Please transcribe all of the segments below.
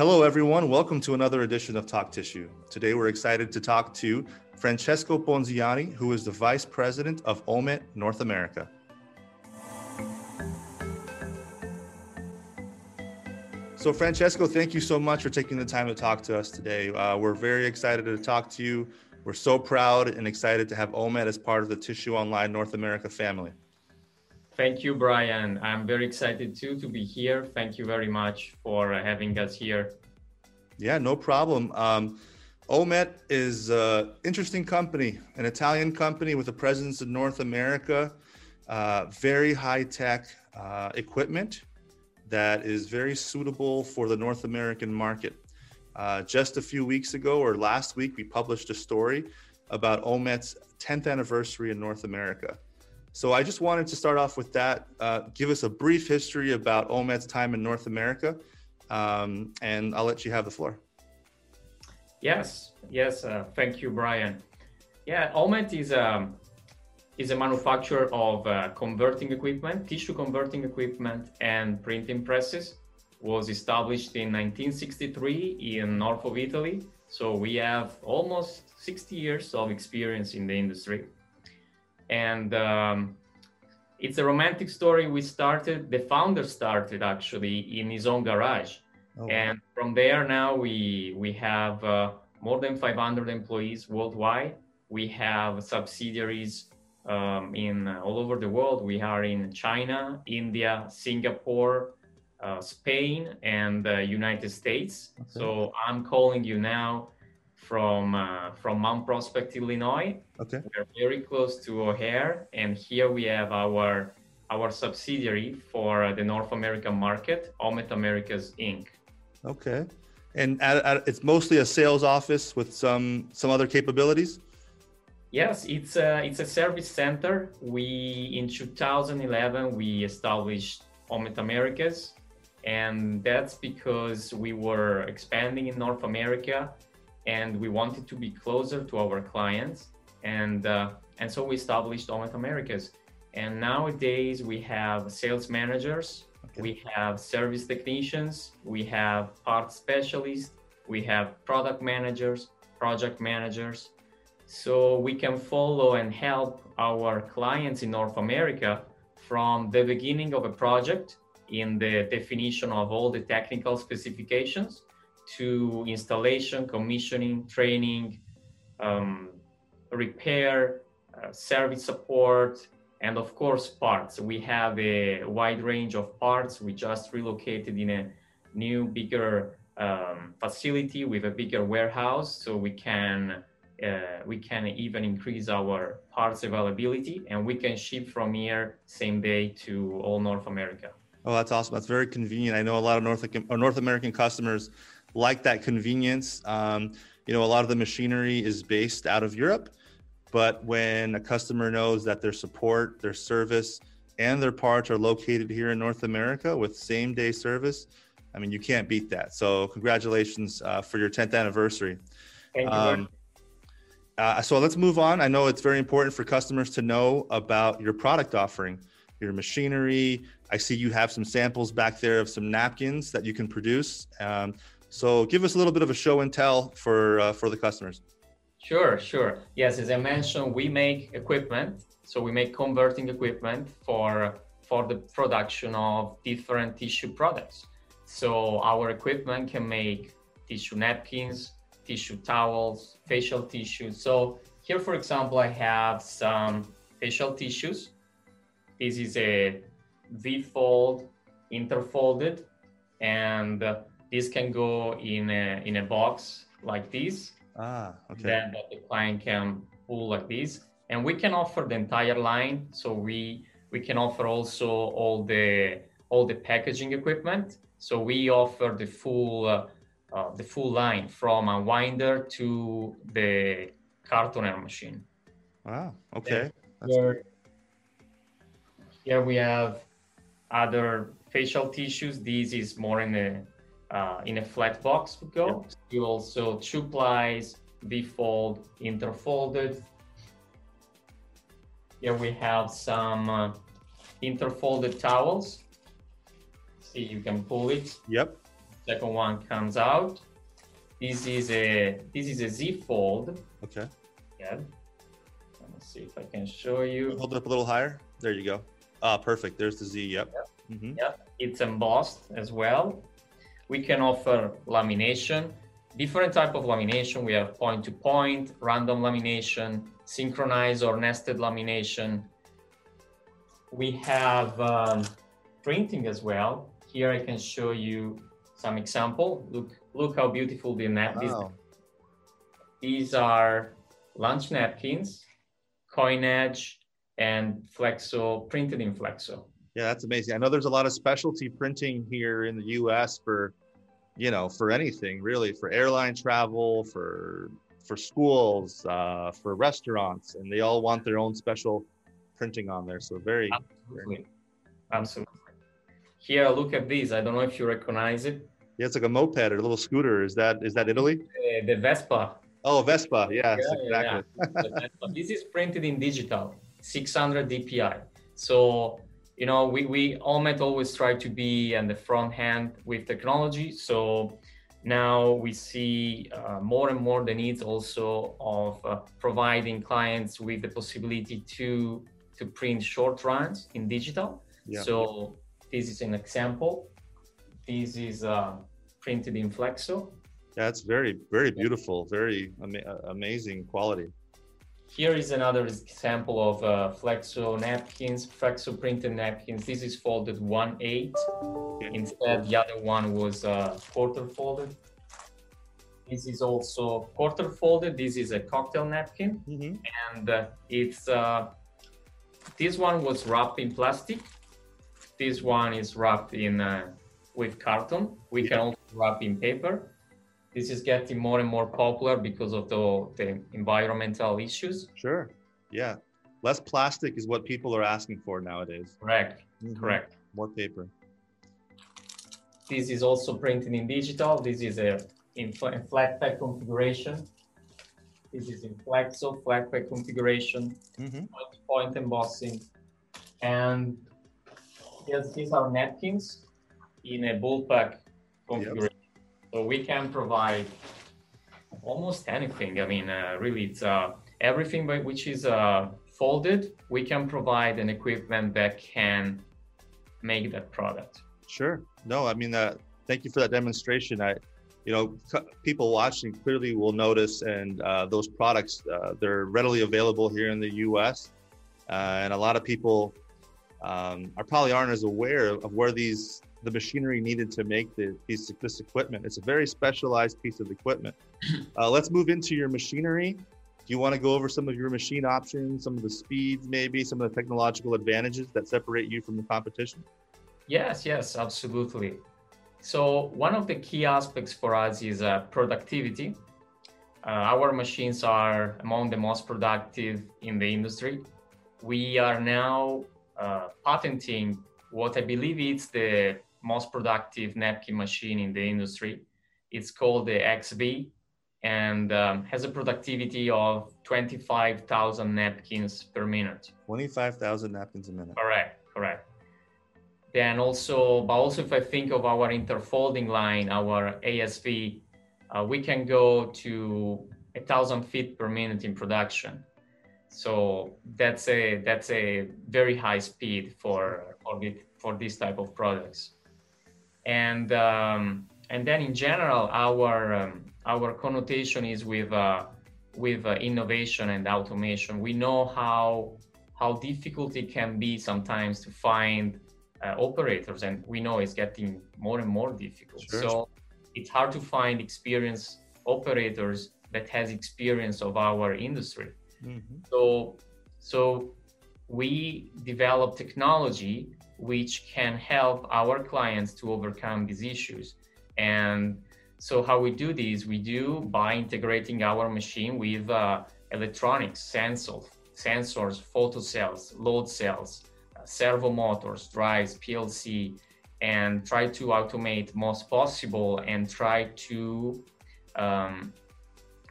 Hello, everyone. Welcome to another edition of Talk Tissue. Today, we're excited to talk to Francesco Ponziani, who is the Vice President of OMET North America. So, Francesco, thank you so much for taking the time to talk to us today. Uh, we're very excited to talk to you. We're so proud and excited to have OMET as part of the Tissue Online North America family. Thank you, Brian. I'm very excited too to be here. Thank you very much for uh, having us here. Yeah, no problem. Um, OMET is an interesting company, an Italian company with a presence in North America, uh, very high tech uh, equipment that is very suitable for the North American market. Uh, just a few weeks ago, or last week, we published a story about OMET's 10th anniversary in North America. So I just wanted to start off with that. Uh, give us a brief history about OMET's time in North America, um, and I'll let you have the floor. Yes, yes. Uh, thank you, Brian. Yeah, OMET is a um, is a manufacturer of uh, converting equipment, tissue converting equipment, and printing presses. Was established in 1963 in north of Italy. So we have almost 60 years of experience in the industry. And um, it's a romantic story. We started, the founder started actually in his own garage. Oh. And from there now we, we have uh, more than 500 employees worldwide. We have subsidiaries um, in uh, all over the world. We are in China, India, Singapore, uh, Spain, and the United States. Okay. So I'm calling you now from uh, from Mount Prospect, Illinois. Okay. We're very close to O'Hare, and here we have our our subsidiary for the North American market, Omet Americas Inc. Okay, and at, at, it's mostly a sales office with some some other capabilities. Yes, it's a, it's a service center. We in 2011 we established Omet Americas, and that's because we were expanding in North America, and we wanted to be closer to our clients, and uh, and so we established Omet Americas. And nowadays we have sales managers, okay. we have service technicians, we have part specialists, we have product managers, project managers so we can follow and help our clients in North America from the beginning of a project in the definition of all the technical specifications to installation, commissioning, training, um, repair, uh, service support, and of course parts. We have a wide range of parts. We just relocated in a new, bigger um, facility with a bigger warehouse so we can uh, we can even increase our parts availability and we can ship from here same day to all North America. Oh, that's awesome. That's very convenient. I know a lot of North, North American customers like that convenience. Um, you know, a lot of the machinery is based out of Europe, but when a customer knows that their support, their service, and their parts are located here in North America with same day service, I mean, you can't beat that. So, congratulations uh, for your 10th anniversary. Thank you. Um, uh, so let's move on. I know it's very important for customers to know about your product offering, your machinery. I see you have some samples back there of some napkins that you can produce. Um, so give us a little bit of a show and tell for uh, for the customers. Sure, sure. Yes, as I mentioned, we make equipment. So we make converting equipment for for the production of different tissue products. So our equipment can make tissue napkins, tissue towels, facial tissues. So here, for example, I have some facial tissues. This is a V-fold, interfolded, and this can go in a, in a box like this. Ah, okay. Then that the client can pull like this. And we can offer the entire line. So we we can offer also all the all the packaging equipment. So we offer the full uh, uh, the full line from a winder to the cartoner machine. Wow. Okay. Here, here we have other facial tissues. This is more in a uh, in a flat box we go. Yep. You also two plies, V-fold, interfolded. Here we have some uh, interfolded towels. See, you can pull it. Yep second one comes out. This is a this is a Z fold. Okay. Yeah. Let's see if I can show you. Hold it up a little higher. There you go. Ah, perfect. There's the Z. Yep. Yep. hmm Yep. It's embossed as well. We can offer lamination, different type of lamination. We have point to point, random lamination, synchronized or nested lamination. We have um, printing as well. Here I can show you some example. Look, look how beautiful the nap is. Wow. These are lunch napkins, coin edge, and Flexo printed in Flexo. Yeah, that's amazing. I know there's a lot of specialty printing here in the U.S. for, you know, for anything really, for airline travel, for for schools, uh, for restaurants, and they all want their own special printing on there. So very, Absolutely. Absolutely. Here, look at this. I don't know if you recognize it. yeah, it's like a moped or a little scooter. Is that is that Italy? Uh, the Vespa. Oh, Vespa. Yes, Yeah, yeah, exactly. yeah. Vespa. this is printed in digital, 600 DPI. So, you know, we, we OMET always try to be on the front hand with technology. So now we see uh, more and more the needs also of uh, providing clients with the possibility to to print short runs in digital. Yeah. So this is an example. This is uh, printed in Flexo. Yeah, it's very, very beautiful. Very ama- amazing quality. Here is another example of uh, Flexo napkins, Flexo printed napkins. This is folded 1/8. Instead, the other one was uh, quarter folded. This is also quarter folded. This is a cocktail napkin, hmm and uh, it's uh, this one was wrapped in plastic. This one is wrapped in uh, with carton. We can also wrap in paper. This is getting more and more popular because of the, the environmental issues. Sure. Yeah. Less plastic is what people are asking for nowadays. Correct. Mhm. Correct. More paper. This is also printed in digital. This is a in flat pack configuration. This is in Flexo flat pack configuration, hmm point embossing, and yes, these are napkins in a bulk pack configuration. So we can provide almost anything. I mean, uh, really, it's uh, everything by which is uh, folded. We can provide an equipment that can make that product. Sure. No, I mean, uh, thank you for that demonstration. I, you know, people watching clearly will notice, and uh, those products uh, they're readily available here in the U.S. Uh, and a lot of people um, are probably aren't as aware of where these the machinery needed to make the, these this equipment. It's a very specialized piece of equipment. Uh, let's move into your machinery. Do you want to go over some of your machine options, some of the speeds, maybe some of the technological advantages that separate you from the competition? Yes, yes, absolutely. So one of the key aspects for us is uh, productivity. Uh, our machines are among the most productive in the industry. We are now uh, patenting what I believe is the most productive napkin machine in the industry. It's called the XV and um, has a productivity of 25,000 napkins per minute. Twenty-five thousand napkins a minute. Correct, correct. Then also, but also if I think of our interfolding line, our ASV, uh, we can go to a thousand feet per minute in production. So that's a that's a very high speed for for, the, for this type of products. And um, and then in general, our um, our connotation is with uh, with uh, innovation and automation. We know how how difficult it can be sometimes to find uh, operators, and we know it's getting more and more difficult. Sure. So it's hard to find experienced operators that has experience of our industry. Mm-hmm. So so we develop technology which can help our clients to overcome these issues. And so how we do this, we do by integrating our machine with uh, electronics, sensors, sensors, photo cells, load cells, uh, servo motors, drives, PLC, and try to automate most possible and try to um,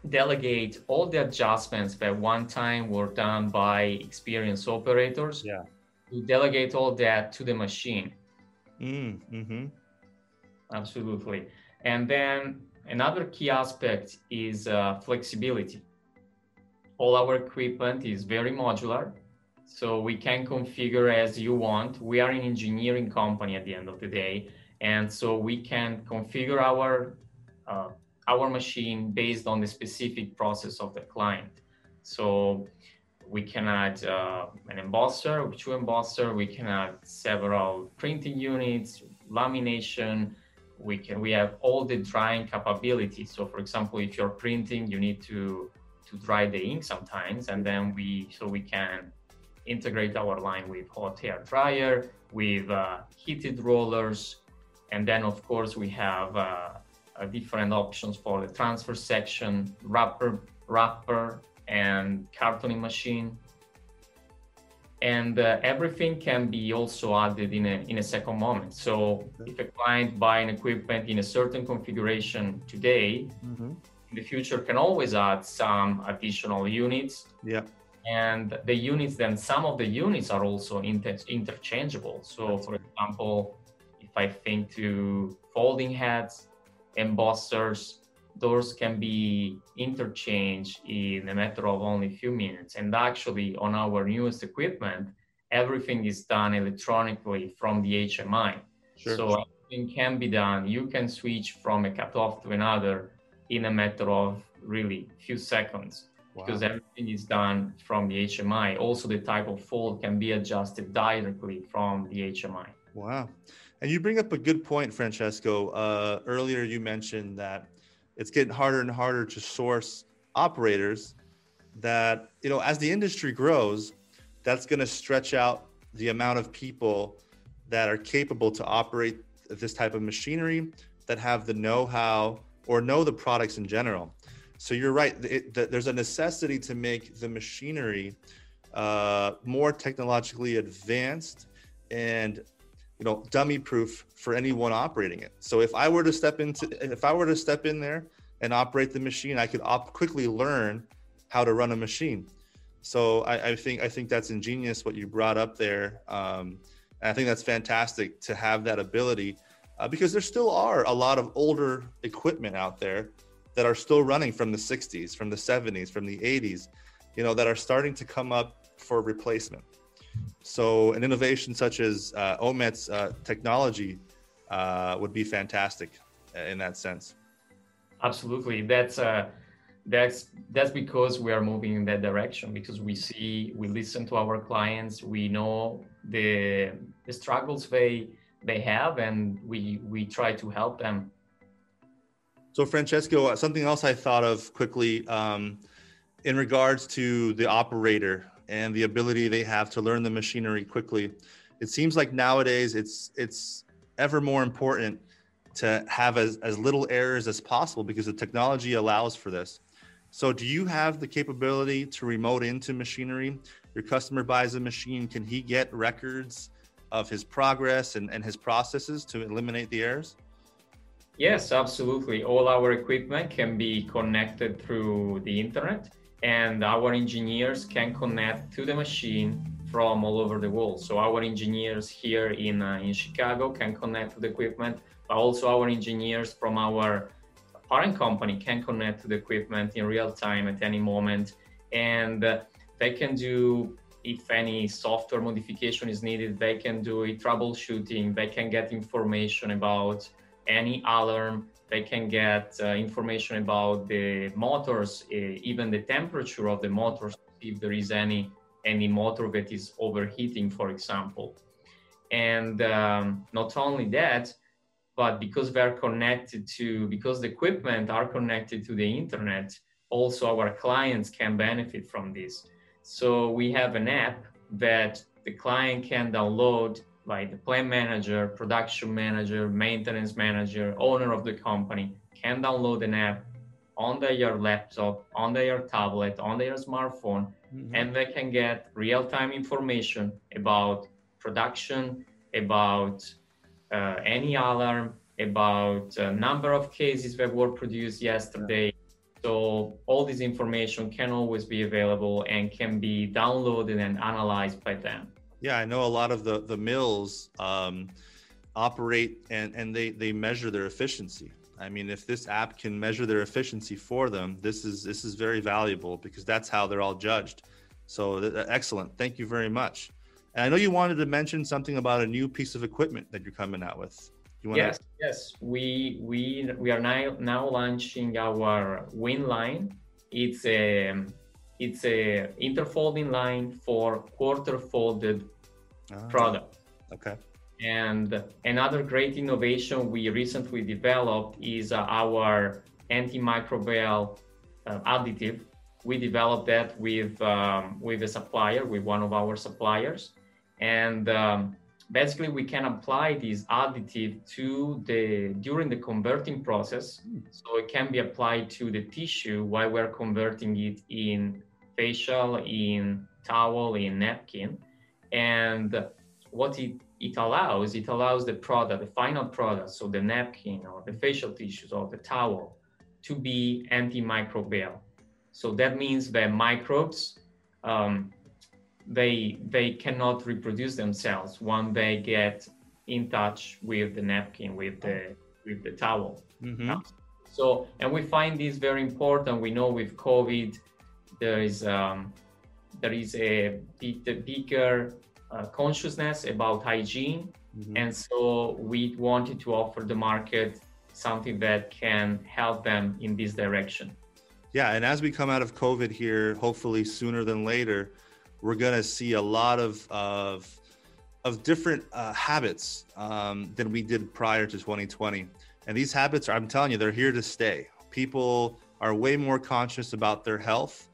delegate all the adjustments that one time were done by experienced operators Yeah. To delegate all that to the machine Mm-hmm. absolutely And then another key aspect is uh, flexibility. All our equipment is very modular, so we can configure as you want. We are an engineering company at the end of the day, and so we can configure our uh, our machine based on the specific process of the client. So we can add uh, an embosser, two embosser. We can add several printing units, lamination. We can we have all the drying capabilities. So, for example, if you're printing, you need to to dry the ink sometimes, and then we so we can integrate our line with hot air dryer, with uh, heated rollers, and then of course we have uh, uh different options for the transfer section, wrapper, wrapper, and cartoning machine. And uh, everything can be also added in a, in a second moment. So if a client buy an equipment in a certain configuration today, mm-hmm. in the future can always add some additional units. Yeah. And the units, then some of the units are also inter- interchangeable. So for example, if I think to folding heads, embossers, those can be interchanged in a matter of only a few minutes. And actually, on our newest equipment, everything is done electronically from the HMI. Sure. So everything can be done. You can switch from a cutoff to another in a matter of really few seconds wow. because everything is done from the HMI. Also, the type of fold can be adjusted directly from the HMI. Wow. And you bring up a good point, Francesco. Uh, earlier, you mentioned that it's getting harder and harder to source operators that you know as the industry grows that's going to stretch out the amount of people that are capable to operate this type of machinery that have the know-how or know the products in general. So you're right it, there's a necessity to make the machinery uh, more technologically advanced and you know dummy proof for anyone operating it. So if i were to step into if i were to step in there and operate the machine i could op- quickly learn how to run a machine. So I, I, think i think that's ingenious what you brought up there. Um, and i think that's fantastic to have that ability uh, because there still are a lot of older equipment out there that are still running from the 60s from the 70s from the 80s you know that are starting to come up for replacement so an innovation such as uh, Omet's uh, technology uh, would be fantastic in that sense. Absolutely, that's uh, that's that's because we are moving in that direction because we see we listen to our clients, we know the the struggles they they have, and we we try to help them. So Francesco, uh, something else I thought of quickly um, in regards to the operator and the ability they have to learn the machinery quickly. It seems like nowadays it's it's ever more important to have as, as little errors as possible because the technology allows for this. So do you have the capability to remote into machinery? Your customer buys a machine, can he get records of his progress and, and his processes to eliminate the errors? Yes, absolutely. All our equipment can be connected through the internet and our engineers can connect to the machine from all over the world. So our engineers here in uh, in Chicago can connect to the equipment, but also our engineers from our parent company can connect to the equipment in real time at any moment, and they can do if any software modification is needed, they can do it troubleshooting. They can get information about any alarm they can get uh, information about the motors, uh, even the temperature of the motors, if there is any any motor that is overheating, for example. And um, not only that, but because they're connected to, because the equipment are connected to the internet, also our clients can benefit from this. So we have an app that the client can download like the plant manager, production manager, maintenance manager, owner of the company can download an app on their laptop, on their tablet, on their smartphone, mm-hmm. and they can get real time information about production, about uh, any alarm, about a number of cases that were produced yesterday. So all this information can always be available and can be downloaded and analyzed by them. Yeah, I know a lot of the the mills um, operate and and they they measure their efficiency. I mean, if this app can measure their efficiency for them, this is this is very valuable because that's how they're all judged. So th- excellent. Thank you very much. And I know you wanted to mention something about a new piece of equipment that you're coming out with. You yes, to... yes. We we we are now now launching our Win line. It's a it's a interfolding line for quarter folded ah, product. Okay. And another great innovation we recently developed is uh, our antimicrobial uh, additive. We developed that with um, with a supplier, with one of our suppliers, and um, basically we can apply this additive to the during the converting process. So it can be applied to the tissue while we're converting it in facial, in towel, in napkin, and what it it allows it allows the product the final product so the napkin or the facial tissues or the towel to be antimicrobial. So that means that microbes um, they they cannot reproduce themselves when they get in touch with the napkin with the with the towel. Mm-hmm. so and we find this very important. We know with covid there is um, there is a, a bigger uh, consciousness about hygiene. Mm-hmm. And so we wanted to offer the market something that can help them in this direction. Yeah, and as we come out of COVID here, hopefully sooner than later, we're going to see a lot of of, of different uh, habits um, than we did prior to 2020. And these habits, are, I'm telling you, they're here to stay. People are way more conscious about their health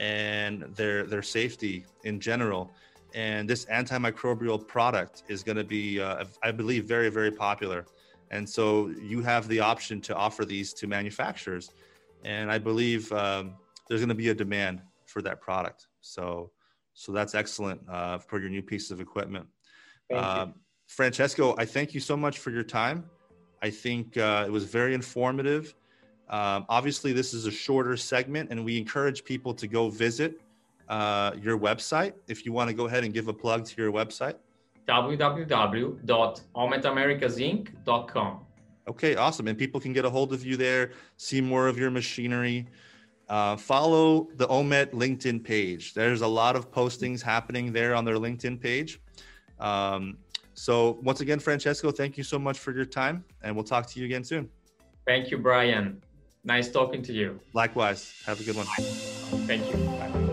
and their their safety in general and this antimicrobial product is going to be, uh, I believe, very, very popular. And so you have the option to offer these to manufacturers, and I believe um, there's going to be a demand for that product. So, so that's excellent uh, for your new piece of equipment. Uh, Francesco, I thank you so much for your time. I think uh, it was very informative. Um, obviously, this is a shorter segment, and we encourage people to go visit uh, your website if you want to go ahead and give a plug to your website www.ometamericasInc.com. Okay, awesome. And people can get a hold of you there, see more of your machinery. Uh, follow the OMET LinkedIn page. There's a lot of postings happening there on their LinkedIn page. Um, so, once again, Francesco, thank you so much for your time, and we'll talk to you again soon. Thank you, Brian. Nice talking to you. Likewise. Have a good one. Thank you. Bye.